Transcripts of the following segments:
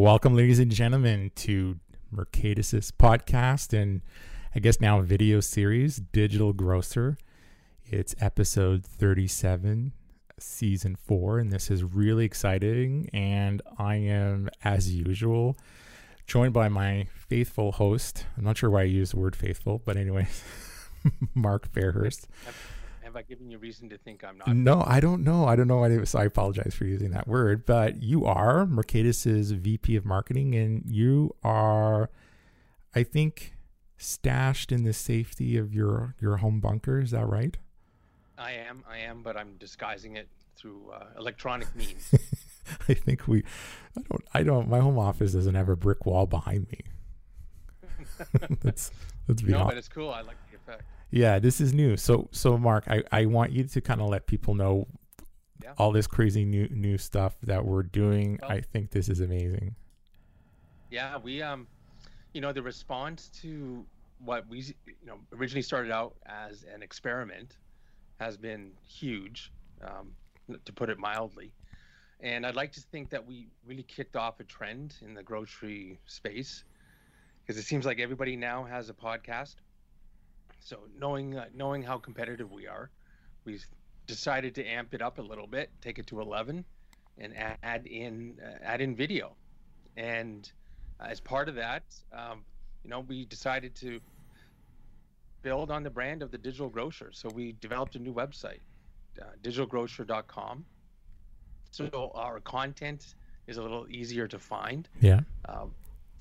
welcome, ladies and gentlemen, to Mercatus' podcast and I guess now video series, Digital Grocer. It's episode 37, season four, and this is really exciting. And I am, as usual, joined by my faithful host. I'm not sure why I use the word faithful, but anyway, Mark Fairhurst. Have I given you reason to think I'm not? No, I don't know. I don't know it. So I apologize for using that word, but you are Mercatus's VP of marketing, and you are, I think, stashed in the safety of your your home bunker. Is that right? I am. I am, but I'm disguising it through uh, electronic means. I think we. I don't. I don't. My home office doesn't have a brick wall behind me. that's that's let's no, but it's cool. I like Yeah, this is new. So so Mark, I I want you to kind of let people know yeah. all this crazy new new stuff that we're doing. Well, I think this is amazing. Yeah, we um, you know, the response to what we you know originally started out as an experiment has been huge, um, to put it mildly. And I'd like to think that we really kicked off a trend in the grocery space because it seems like everybody now has a podcast. So knowing uh, knowing how competitive we are, we've decided to amp it up a little bit, take it to 11, and add in uh, add in video. And as part of that, um, you know, we decided to build on the brand of the digital grocer. So we developed a new website, uh, digitalgrocer.com. So our content is a little easier to find. Yeah. Um,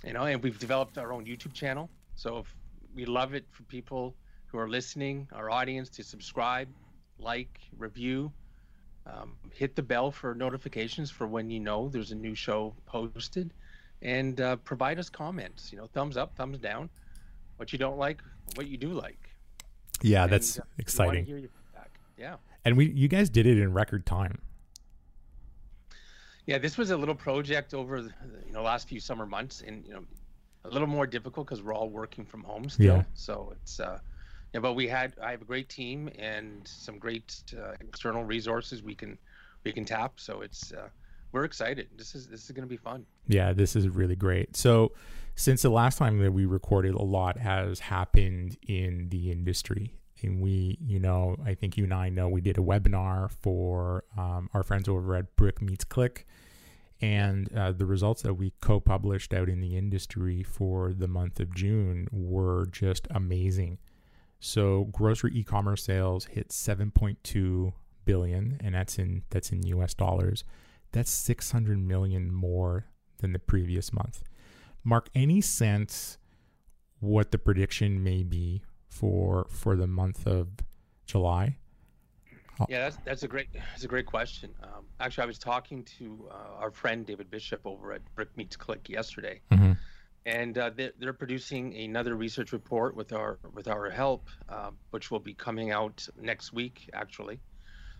you know, and we've developed our own YouTube channel. So we love it for people who are listening, our audience, to subscribe, like, review, um, hit the bell for notifications for when you know there's a new show posted, and uh, provide us comments. You know, thumbs up, thumbs down. What you don't like, what you do like. Yeah, and, that's uh, exciting. Yeah. And we, you guys did it in record time. Yeah, this was a little project over the you know last few summer months, and you know, a little more difficult because we're all working from home still. Yeah. So it's uh, yeah, but we had I have a great team and some great uh, external resources we can we can tap. So it's uh, we're excited. This is this is going to be fun. Yeah, this is really great. So since the last time that we recorded, a lot has happened in the industry. And we, you know, I think you and I know we did a webinar for um, our friends over at Brick Meets Click. And uh, the results that we co published out in the industry for the month of June were just amazing. So, grocery e commerce sales hit 7.2 billion, and that's in that's in US dollars. That's 600 million more than the previous month. Mark, any sense what the prediction may be for for the month of July? Yeah, that's that's a great that's a great question. Um, actually, I was talking to uh, our friend David Bishop over at Brick Meets Click yesterday, mm-hmm. And uh, they're, they're, producing another research report with our with our help, uh, which will be coming out next week. Actually,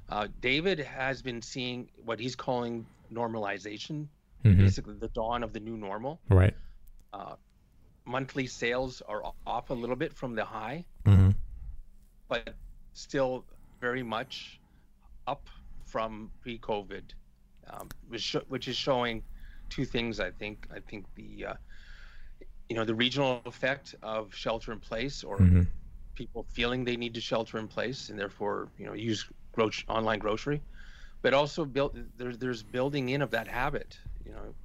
uh, David has been seeing what he's calling normalization, mm-hmm. basically the dawn of the new normal. Right. Uh, monthly sales are off a little bit from the high, mm-hmm. but still very much up from pre-COVID, um, which, which is showing two things. I think. I think the uh, you know the regional effect of shelter in place, or mm-hmm. people feeling they need to shelter in place and therefore you know use gro- online grocery, but also build there's there's building in of that habit. You know,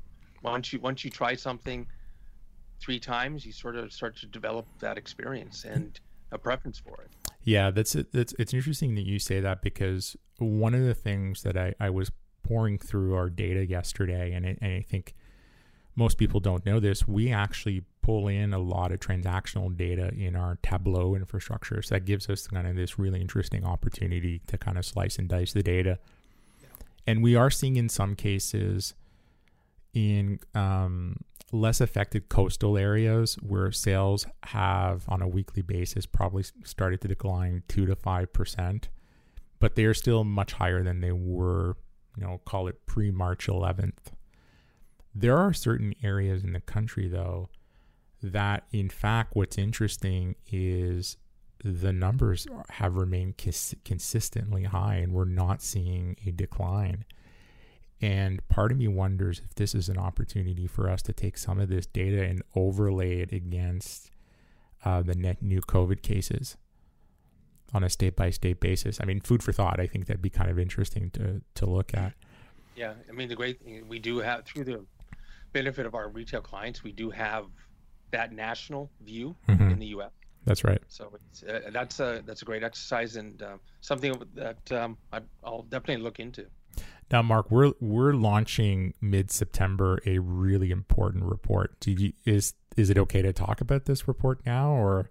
once you once you try something three times, you sort of start to develop that experience and a preference for it. Yeah, that's it. It's, it's interesting that you say that because one of the things that I, I was poring through our data yesterday, and, it, and I think most people don't know this, we actually pull in a lot of transactional data in our Tableau infrastructure. So that gives us kind of this really interesting opportunity to kind of slice and dice the data. Yeah. And we are seeing in some cases in um, less affected coastal areas where sales have on a weekly basis probably started to decline 2 to 5% but they are still much higher than they were you know call it pre-march 11th there are certain areas in the country though that in fact what's interesting is the numbers have remained cons- consistently high and we're not seeing a decline And part of me wonders if this is an opportunity for us to take some of this data and overlay it against uh, the net new COVID cases on a state by state basis. I mean, food for thought. I think that'd be kind of interesting to to look at. Yeah, I mean, the great thing we do have through the benefit of our retail clients, we do have that national view mm-hmm. in the U.S. That's right. So uh, that's a that's a great exercise and uh, something that um, I, will definitely look into. Now, Mark, we're we're launching mid September a really important report. Do you, is is it okay to talk about this report now, or?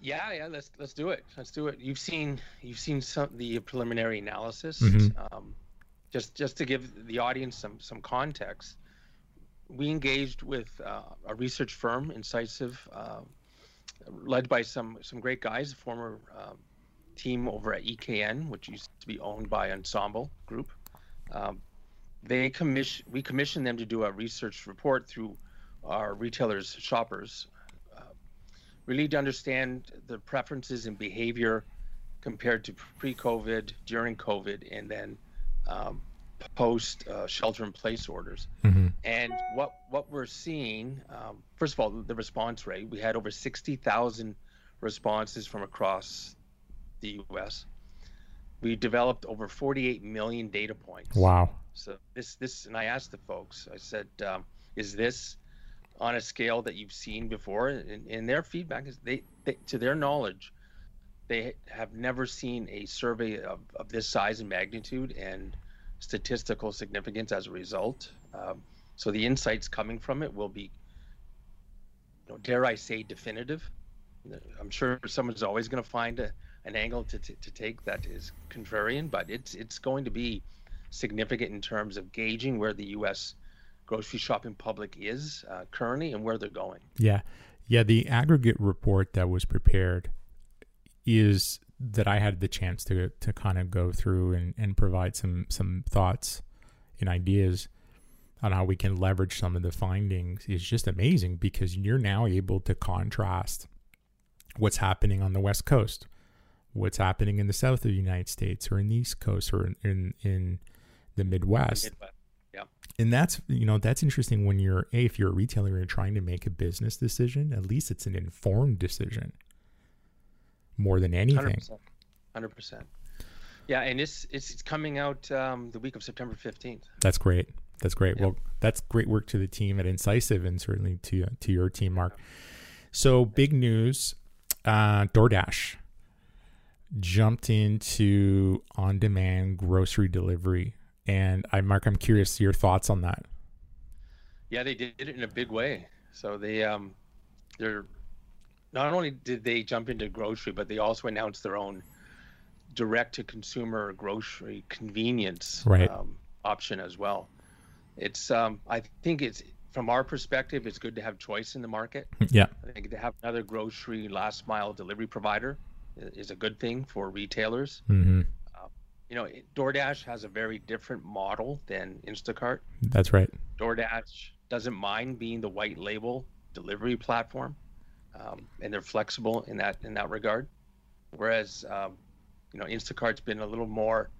Yeah, yeah, let's let's do it. Let's do it. You've seen you've seen some the preliminary analysis. Mm-hmm. Um, just just to give the audience some some context, we engaged with uh, a research firm, Incisiv, uh, led by some some great guys, former um, team over at EKN, which used to be owned by Ensemble Group. Um, they commission we commissioned them to do a research report through our retailers shoppers uh, really to understand the preferences and behavior compared to pre-covid during covid and then um, post uh, shelter in place orders. Mm-hmm. And what what we're seeing, um, first of all, the response rate. We had over sixty thousand responses from across the U.S. We developed over forty-eight million data points. Wow. So this this, and I asked the folks. I said, um, "Is this on a scale that you've seen before?" And, and their feedback is they, they, to their knowledge, they have never seen a survey of, of this size and magnitude and statistical significance as a result. Um, so the insights coming from it will be, you know, dare I say, definitive. I'm sure someone's always going to find a, an angle to, to, to take that is contrarian, but it's it's going to be significant in terms of gauging where the U.S. grocery shopping public is uh, currently and where they're going. Yeah, yeah. The aggregate report that was prepared is that I had the chance to to kind of go through and, and provide some some thoughts and ideas on how we can leverage some of the findings is just amazing because you're now able to contrast what's happening on the west coast what's happening in the south of the united states or in the east coast or in in, in the midwest. midwest yeah and that's you know that's interesting when you're a if you're a retailer and you're trying to make a business decision at least it's an informed decision more than anything. 100%. 100%. Yeah, and it's it's coming out um, the week of September 15th. That's great. That's great. Yep. Well, that's great work to the team at Incisiv and certainly to to your team, Mark. So big news: uh, DoorDash jumped into on-demand grocery delivery, and I, Mark, I'm curious your thoughts on that. Yeah, they did it in a big way. So they um, they're not only did they jump into grocery, but they also announced their own direct to consumer grocery convenience right. um, option as well. It's um, I think it's from our perspective, it's good to have choice in the market. Yeah, I think to have another grocery last mile delivery provider is a good thing for retailers. Mm-hmm. Uh, you know, DoorDash has a very different model than Instacart. That's right. DoorDash doesn't mind being the white label delivery platform um, and they're flexible in that in that regard. Whereas, um, you know, Instacart's been a little more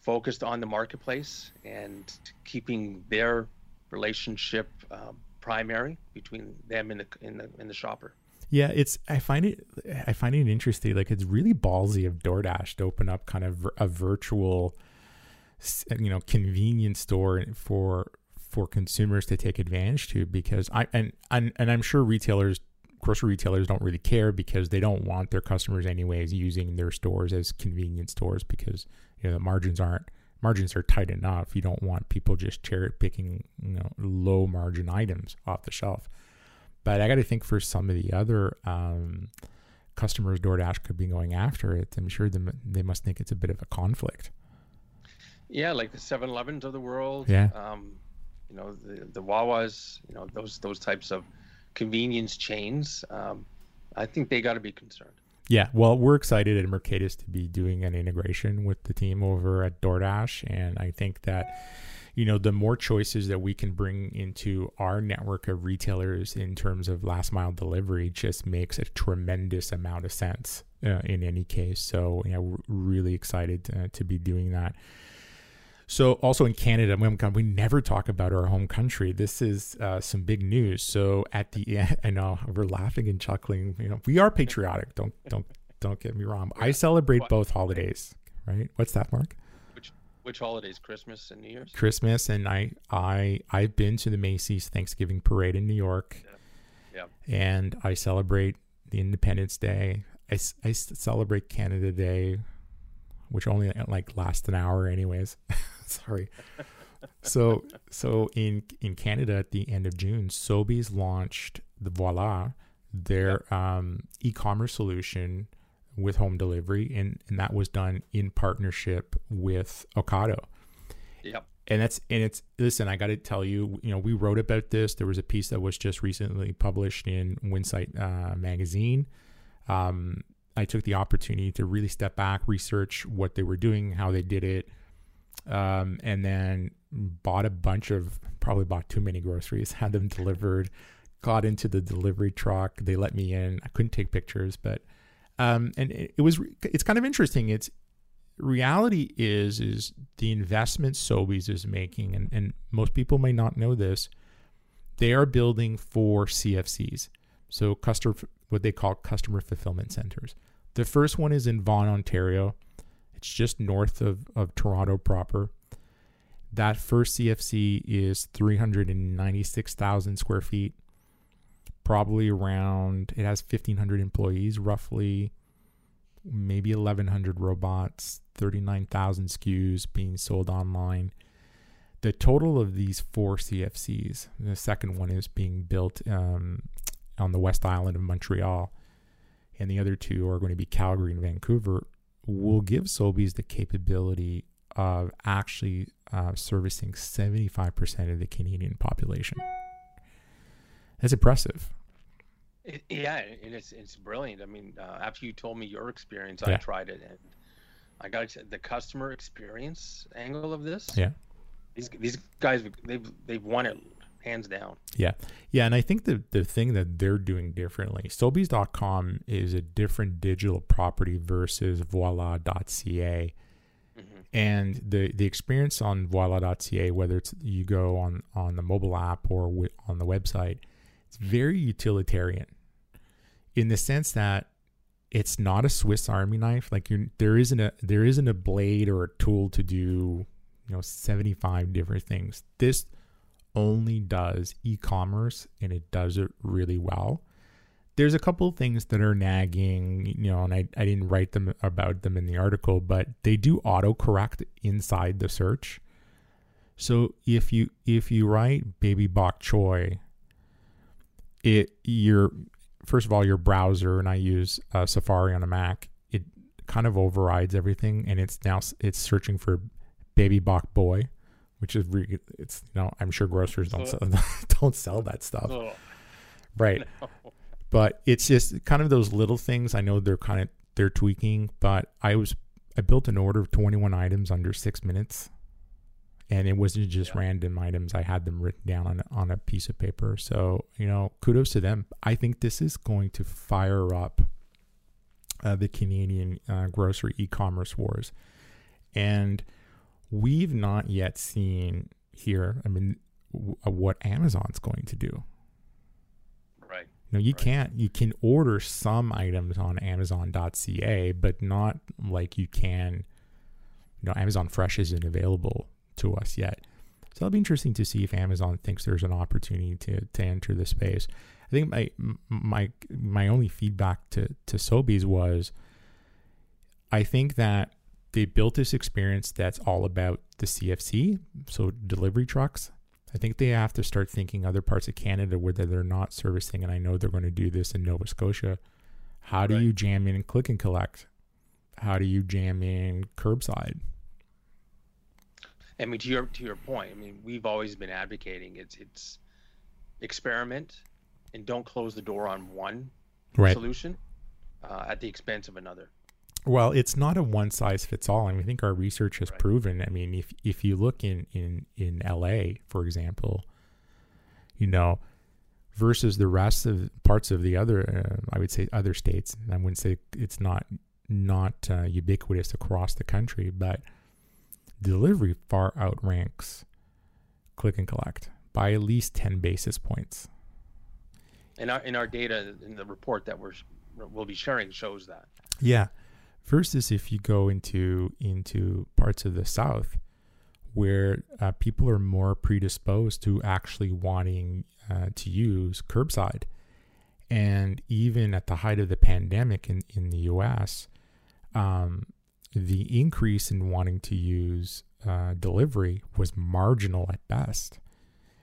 focused on the marketplace and keeping their relationship um, primary between them and the in the in the shopper. Yeah, it's I find it I find it interesting. Like it's really ballsy of DoorDash to open up kind of a virtual, you know, convenience store for for consumers to take advantage to because I and and, and I'm sure retailers grocery retailers don't really care because they don't want their customers anyways using their stores as convenience stores because you know the margins aren't margins are tight enough. You don't want people just cherry picking you know low margin items off the shelf. But I got to think for some of the other um, customers, DoorDash could be going after it. I'm sure them, they must think it's a bit of a conflict. Yeah, like the 7-Elevens of the world. Yeah. Um, you know the the Wawas. You know those those types of convenience chains, um, I think they got to be concerned. Yeah, well, we're excited at Mercatus to be doing an integration with the team over at DoorDash, and I think that you know the more choices that we can bring into our network of retailers in terms of last mile delivery just makes a tremendous amount of sense uh, in any case. So, yeah, we're really excited to, to be doing that. So also in Canada, we, we never talk about our home country. This is uh, some big news. So at the end, I know we're laughing and chuckling. You know, we are patriotic. Don't don't don't get me wrong. I celebrate both holidays. Right? What's that, Mark? Which which holidays? Christmas and New Year's. Christmas and I I I've been to the Macy's Thanksgiving parade in New York. Yeah. yeah. And I celebrate the Independence Day. I, I celebrate Canada Day, which only like lasts an hour anyways. Sorry. so so in in Canada at the end of June, Sobeys launched the Voila, their yep. um, e-commerce solution with home delivery, and and that was done in partnership with Ocado. Yep. And that's and it's listen. I got to tell you, you know, we wrote about this. There was a piece that was just recently published in Winsight uh, magazine. Um, I took the opportunity to really step back, research what they were doing, how they did it, um, and then bought a bunch of probably bought too many groceries, had them delivered, got into the delivery truck. They let me in. I couldn't take pictures, but um, and it, it was it's kind of interesting. It's reality is is the investment Sobeys is making, and, and most people may not know this. They are building for CFCs, so customer what they call customer fulfillment centers. The first one is in Vaughan, Ontario. It's just north of, of Toronto proper. That first CFC is 396,000 square feet, probably around, it has 1,500 employees, roughly maybe 1,100 robots, 39,000 SKUs being sold online. The total of these four CFCs, the second one is being built um, on the West Island of Montreal, and the other two are going to be Calgary and Vancouver will give Sobeys the capability of actually uh, servicing 75% of the Canadian population. That's impressive. It, yeah, and it's it's brilliant. I mean, uh, after you told me your experience, yeah. I tried it, and I got the customer experience angle of this. Yeah, these these guys they've they've won it hands down. Yeah. Yeah. And I think the, the thing that they're doing differently, Sobeys.com is a different digital property versus voila.ca. Mm-hmm. And the, the experience on voila.ca, whether it's you go on, on the mobile app or w- on the website, it's very utilitarian in the sense that it's not a Swiss Army knife. Like you there isn't a there isn't a blade or a tool to do, you know, 75 different things. This only does e-commerce and it does it really well. There's a couple of things that are nagging, you know, and I, I didn't write them about them in the article, but they do autocorrect inside the search. So if you if you write baby bok choy, it your first of all your browser and I use uh, Safari on a Mac, it kind of overrides everything and it's now it's searching for baby bok boy which is re- it's you know I'm sure grocers don't sell, don't sell that stuff, right? No. But it's just kind of those little things. I know they're kind of they're tweaking, but I was I built an order of 21 items under six minutes, and it wasn't just yeah. random items. I had them written down on on a piece of paper. So you know, kudos to them. I think this is going to fire up uh, the Canadian uh, grocery e-commerce wars, and we've not yet seen here. I mean, w- uh, what Amazon's going to do. Right. No, you right. can't. You can order some items on Amazon.ca, but not like you can. You know, Amazon Fresh isn't available to us yet. So it'll be interesting to see if Amazon thinks there's an opportunity to to enter the space. I think my my my only feedback to to Sobeys was, I think that they built this experience that's all about the CFC, so delivery trucks. I think they have to start thinking other parts of Canada where they're not servicing, and I know they're going to do this in Nova Scotia. How do right. you jam in click and collect? How do you jam in curbside? I mean, to your to your point, I mean, we've always been advocating it's it's experiment and don't close the door on one right. solution uh, at the expense of another. Well, it's not a one size fits all. I mean, I think our research has right. proven. I mean, if if you look in in in LA, for example, you know, versus the rest of parts of the other, uh, I would say other states. I wouldn't say it's not not uh, ubiquitous across the country, but delivery far outranks click and collect by at least 10 basis points. In our in our data in the report that we're we'll be sharing shows that. Yeah. Versus if you go into into parts of the south where uh, people are more predisposed to actually wanting uh, to use curbside. And even at the height of the pandemic in, in the US, um, the increase in wanting to use uh, delivery was marginal at best.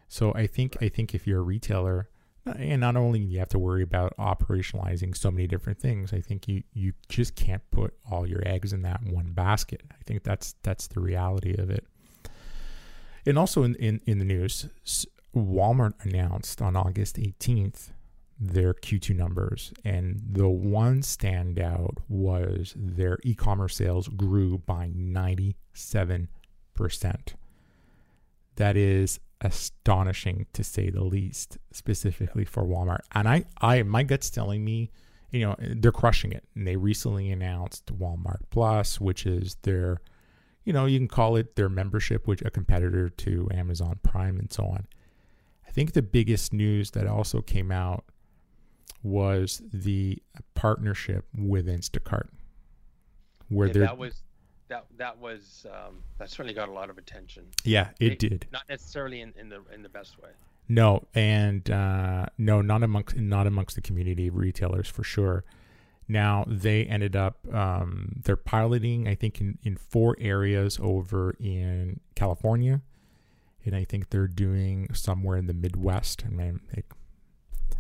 So I think I think if you're a retailer, and not only you have to worry about operationalizing so many different things, I think you you just can't put all your eggs in that one basket. I think that's that's the reality of it. And also in, in, in the news, Walmart announced on August 18th their Q2 numbers, and the one standout was their e commerce sales grew by 97%. That is astonishing to say the least, specifically for Walmart. And I, I my gut's telling me, you know, they're crushing it. And they recently announced Walmart Plus, which is their, you know, you can call it their membership, which a competitor to Amazon Prime and so on. I think the biggest news that also came out was the partnership with Instacart, where yeah, that was that that was um, that certainly got a lot of attention. Yeah, it, it did. Not necessarily in, in the in the best way. No, and uh, no, not amongst not amongst the community of retailers for sure. Now they ended up um, they're piloting, I think, in, in four areas over in California, and I think they're doing somewhere in the Midwest. I mean,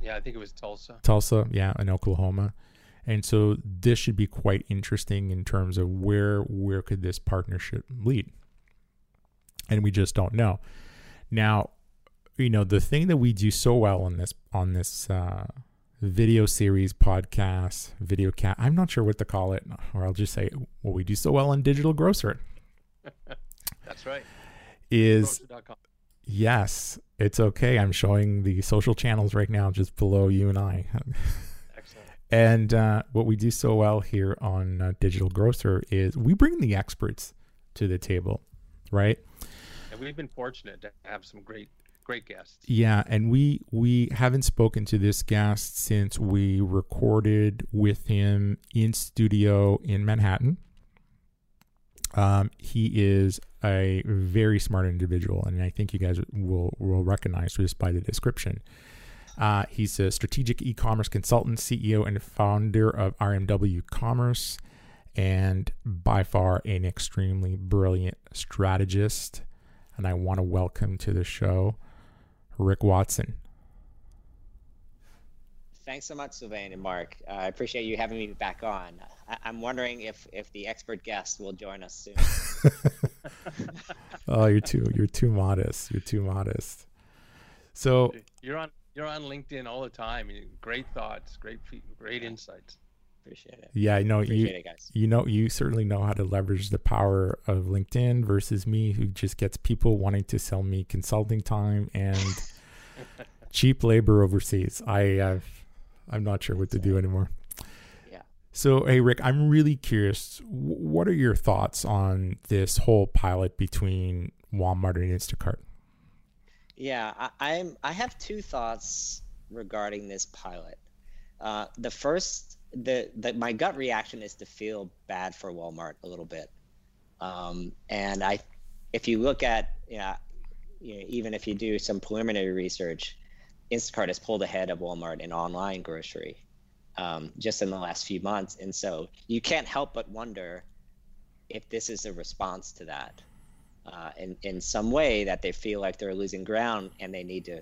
yeah, I think it was Tulsa. Tulsa, yeah, in Oklahoma. And so this should be quite interesting in terms of where where could this partnership lead. And we just don't know. Now, you know, the thing that we do so well on this on this uh, video series, podcast, video cat, I'm not sure what to call it, or I'll just say what we do so well on digital grocer. That's right. Is yes, it's okay. I'm showing the social channels right now, just below you and I. And uh, what we do so well here on uh, Digital Grocer is we bring the experts to the table, right? And we've been fortunate to have some great great guests. Yeah, and we we haven't spoken to this guest since we recorded with him in studio in Manhattan. Um, he is a very smart individual, and I think you guys will will recognize just by the description. Uh, he's a strategic e-commerce consultant, CEO, and founder of RMW Commerce, and by far an extremely brilliant strategist. And I want to welcome to the show Rick Watson. Thanks so much, Sylvain and Mark. Uh, I appreciate you having me back on. I- am wondering if if the expert guest will join us soon. oh, you're too you're too modest. You're too modest. So you're on you're on LinkedIn all the time. Great thoughts, great great insights. Appreciate it. Yeah, I know Appreciate you. It, guys. You know, you certainly know how to leverage the power of LinkedIn versus me, who just gets people wanting to sell me consulting time and cheap labor overseas. I have, I'm not sure what to do anymore. Yeah. So, hey, Rick, I'm really curious. What are your thoughts on this whole pilot between Walmart and Instacart? Yeah, I, am I have two thoughts regarding this pilot. Uh, the first, the, the my gut reaction is to feel bad for Walmart a little bit, um, and I, if you look at, know, you know, even if you do some preliminary research, Instacart has pulled ahead of Walmart in online grocery um, just in the last few months. And so you can't help but wonder if this is a response to that uh, in, in some way that they feel like they're losing ground and they need to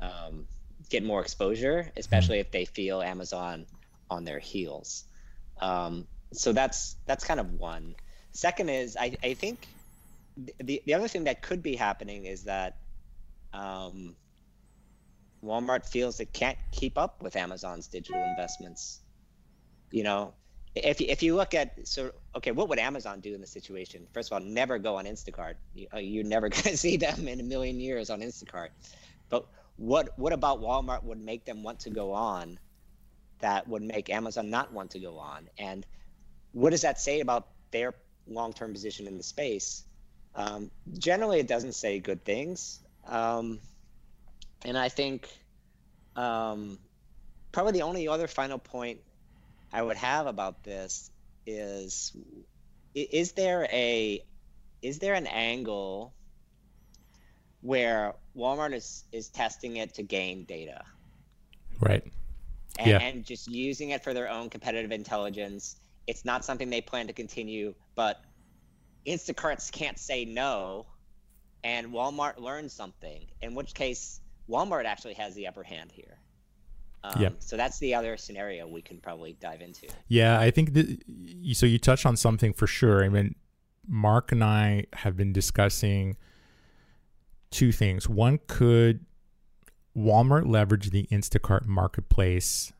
um, get more exposure, especially if they feel Amazon on their heels. Um, so that's that's kind of one. Second is I, I think the, the other thing that could be happening is that um, Walmart feels it can't keep up with Amazon's digital investments. You know, if if you look at so okay, what would Amazon do in the situation? First of all, never go on Instacart. You, uh, you're never going to see them in a million years on Instacart. But what what about Walmart would make them want to go on? That would make Amazon not want to go on. And what does that say about their long-term position in the space Um, generally, it doesn't say good things. Um, and I think um, probably the only other final point I would have about this is is there a is there an angle where Walmart is is testing it to gain data Right. and, Yeah. and just using it for their own competitive intelligence. It's not something they plan to continue, but Instacarts can't say no, and Walmart learns something. In which case, Walmart actually has the upper hand here. Um, Yeah. So that's the other scenario we can probably dive into. Yeah, I think that you- so. You touched on something for sure. I mean, Mark and I have been discussing two things. One, could Walmart leverage the Instacart marketplace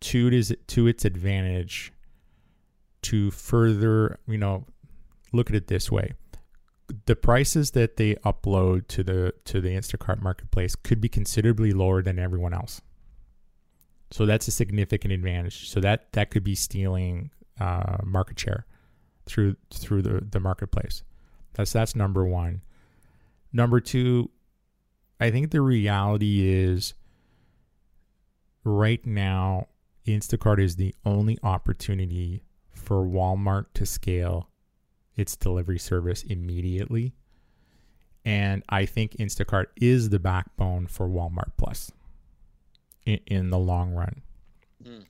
to its to its advantage to further, you know, look at it this way. The prices that they upload to the to the Instacart marketplace could be considerably lower than everyone else. So that's a significant advantage. So that that could be stealing uh, market share through through the, the marketplace. That's that's number one. Number two, I think the reality is right now Instacart is the only opportunity for Walmart to scale its delivery service immediately. And I think Instacart is the backbone for Walmart Plus in, in the long run. Mm.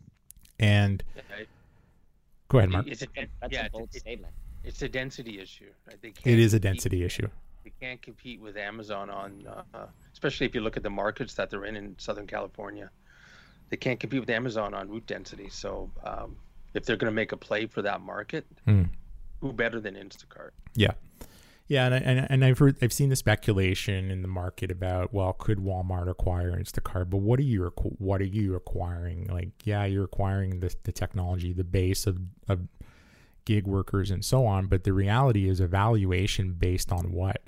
And I- go ahead, Mark. It's a, That's yeah, a bold it- statement. it's a density issue. Right? They It can't is a compete- density issue. They can't compete with Amazon on, uh, especially if you look at the markets that they're in in Southern California. They can't compete with Amazon on route density. So um, if they're going to make a play for that market, Hmm. who better than Instacart? Yeah, yeah, and I- and I've heard I've seen the speculation in the market about well, could Walmart acquire Instacart? But what are you what are you acquiring? Like, yeah, you're acquiring the the technology, the base of of gig workers and so on. But the reality is a valuation based on what?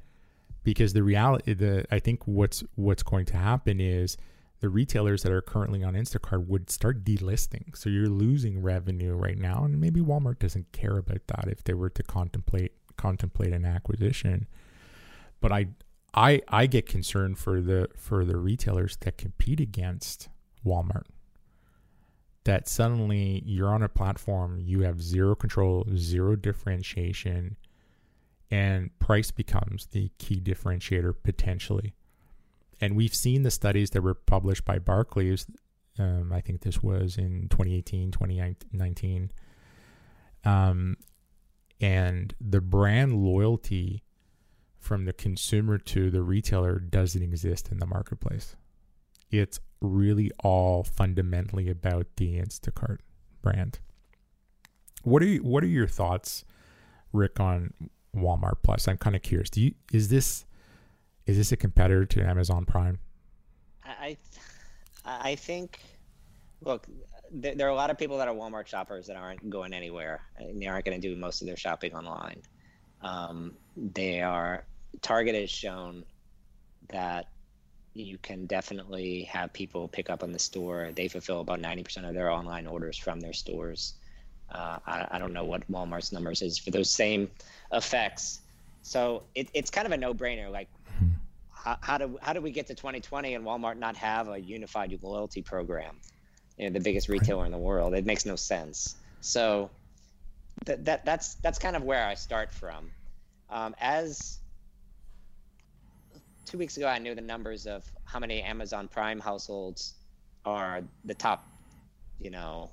Because the reality, the I think what's what's going to happen is the retailers that are currently on Instacart would start delisting. So you're losing revenue right now, and maybe Walmart doesn't care about that if they were to contemplate contemplate an acquisition. But I I I get concerned for the for the retailers that compete against Walmart. That suddenly you're on a platform, you have zero control, zero differentiation, and price becomes the key differentiator potentially. And we've seen the studies that were published by Barclays. Um, I think this was in 2018, 2019. Um, and the brand loyalty from the consumer to the retailer doesn't exist in the marketplace. It's really all fundamentally about the Instacart brand. What are you, what are your thoughts, Rick, on Walmart Plus? I'm kind of curious. Do you is this is this a competitor to Amazon Prime? I I I think look there, there are a lot of people that are Walmart shoppers that aren't going anywhere and they aren't going to do most of their shopping online. Um, they are Target has shown that you can definitely have people pick up on the store. They fulfill about ninety percent of their online orders from their stores. Uh, I, I don't know what Walmart's numbers is for those same effects. So it, it's kind of a no-brainer. Like how, how do how do we get to 2020 and Walmart not have a unified loyalty program? You know, the biggest retailer in the world. It makes no sense. So that, that that's that's kind of where I start from. Um, as two weeks ago, I knew the numbers of how many Amazon Prime households are the top, you know,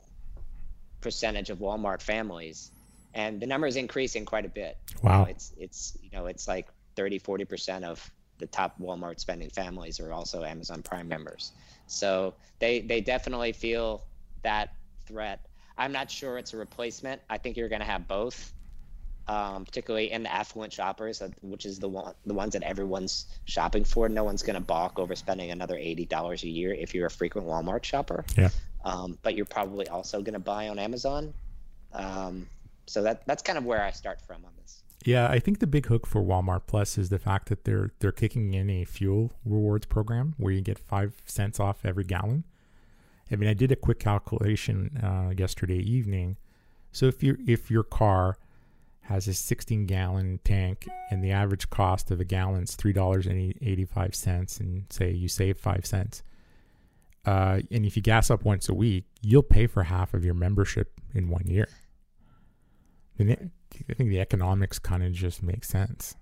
percentage of Walmart families, and the number is increasing quite a bit. You know, Wow. it's it's you know it's like 30 40 percent of the top Walmart spending families are also Amazon Prime members. So they they definitely feel that threat. I'm not sure it's a replacement. I think you're going to have both, um, particularly in the affluent shoppers, which is the one the ones that everyone's shopping for. No one's going to balk over spending another eighty dollars a year if you're a frequent Walmart shopper. Yeah. Um, but you're probably also going to buy on Amazon. Um, so that that's kind of where I start from on this. Yeah, I think the big hook for Walmart Plus is the fact that they're they're kicking in a fuel rewards program where you get five cents off every gallon. I mean, I did a quick calculation uh, yesterday evening. So if you if your car has a 16 gallon tank and the average cost of a gallon is $3.85 and say you save 5 cents uh, and if you gas up once a week you'll pay for half of your membership in one year and i think the economics kind of just make sense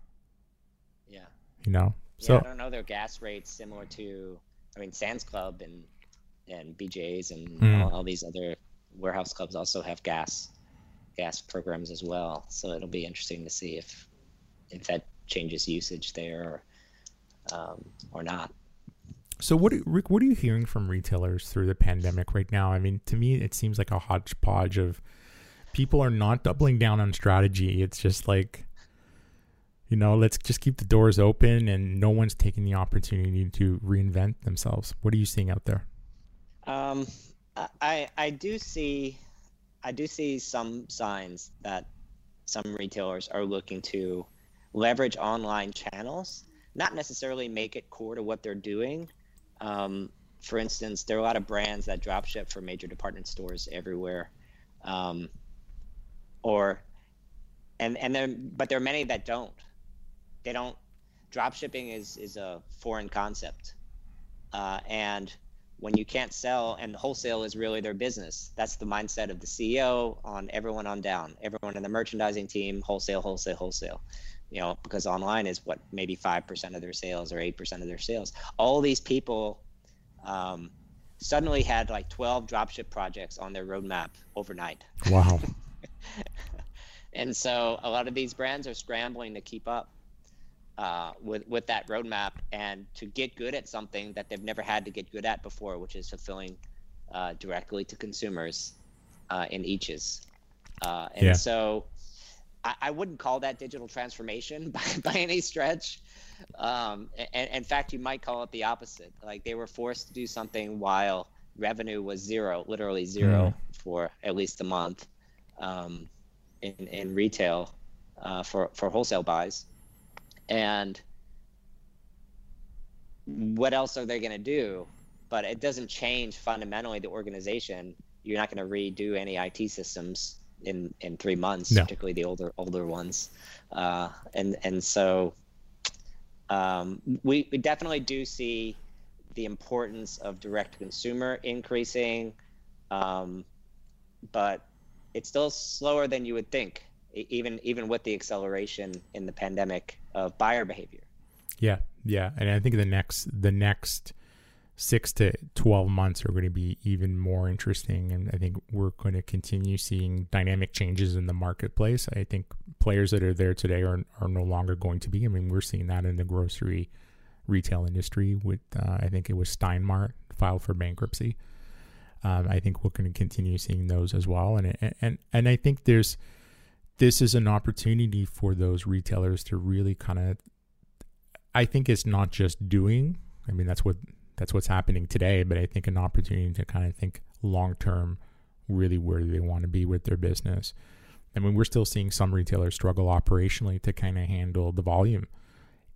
Yeah. you know Yeah, so I don't know their gas rates similar to, I mean, Sam's Club and and BJ's and Mm. all, all these other warehouse clubs also have gas gas programs as well. So it'll be interesting to see if if that changes usage there or um, or not. So what, do- Rick? What are you hearing from retailers through the pandemic right now? I mean, to me, it seems like a hodgepodge of people are not doubling down on strategy. It's just like, you know, let's just keep the doors open, and no one's taking the opportunity to reinvent themselves. What are you seeing out there? Um, I- I do see I do see some signs that some retailers are looking to leverage online channels, not necessarily make it core to what they're doing. Um, for instance, there are a lot of brands that drop ship for major department stores everywhere, um, or and and there but there are many that don't. They don't. Drop shipping is is a foreign concept, uh, and when you can't sell and wholesale is really their business that's the mindset of the ceo on everyone on down everyone in the merchandising team wholesale wholesale wholesale you know because online is what maybe 5% of their sales or 8% of their sales all these people um, suddenly had like 12 dropship projects on their roadmap overnight Wow. and so a lot of these brands are scrambling to keep up uh, with with that roadmap and to get good at something that they've never had to get good at before, which is fulfilling uh, directly to consumers uh, in eaches. Uh, and Yeah. so I, I wouldn't call that digital transformation by, by any stretch. Um, and, in fact, you might call it the opposite. Like they were forced to do something while revenue was zero, literally zero for at least a month um, in, in retail uh, for, for wholesale buys. And what else are they going to do? But it doesn't change fundamentally the organization. You're not going to redo any IT systems in, in three months, No. particularly the older older ones. Uh, and and so um, we, we definitely do see the importance of direct consumer increasing, um, but it's still slower than you would think, even even with the acceleration in the pandemic of buyer behavior. Yeah, yeah, and I think the next the next six to twelve months are going to be even more interesting, and I think we're going to continue seeing dynamic changes in the marketplace. I think players that are there today are are no longer going to be. I mean, we're seeing that in the grocery retail industry. With uh, I think it was Stein Mart filed for bankruptcy. Um, I think we're going to continue seeing those as well, and and and, I think there's this is an opportunity for those retailers to really kind of I think it's not just doing. I mean, that's what that's what's happening today. But I think an opportunity to kind of think long term, really where they want to be with their business. I mean, we're still seeing some retailers struggle operationally to kind of handle the volume,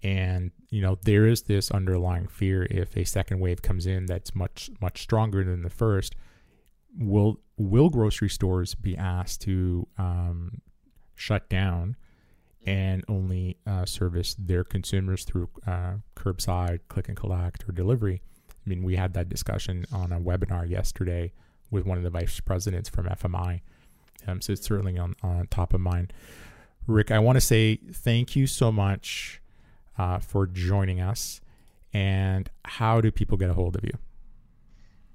and you know there is this underlying fear if a second wave comes in that's much much stronger than the first. Will will grocery stores be asked to um, shut down? and only uh, service their consumers through uh, curbside, click and collect, or delivery. I mean, we had that discussion on a webinar yesterday with one of the vice presidents from FMI. Um, so it's certainly on, on top of mind. Rick, I want to say thank you so much uh, for joining us. And how do people get a hold of you?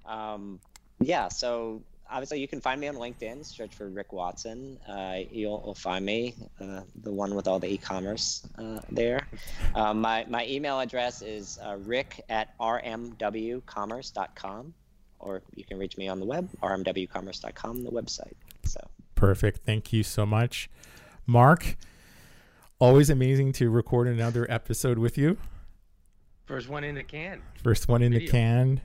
Um, yeah, so obviously you can find me on LinkedIn. Search for Rick Watson. Uh, you'll, you'll find me, uh, the one with all the e-commerce uh, there. Uh, my my email address is uh, rick at rmwcommerce.com, or you can reach me on the web, rmwcommerce.com, the website. So Perfect. Thank you so much. Mark, always amazing to record another episode with you. First one in the can. First one in the can.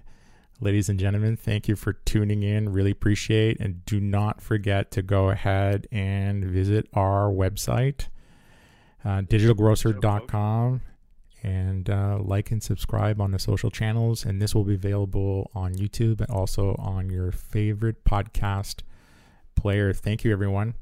Ladies and gentlemen, thank you for tuning in. Really appreciate and do not forget to go ahead and visit our website, uh, digitalgrocer.com, and uh, like and subscribe on the social channels. And this will be available on YouTube and also on your favorite podcast player. Thank you, everyone.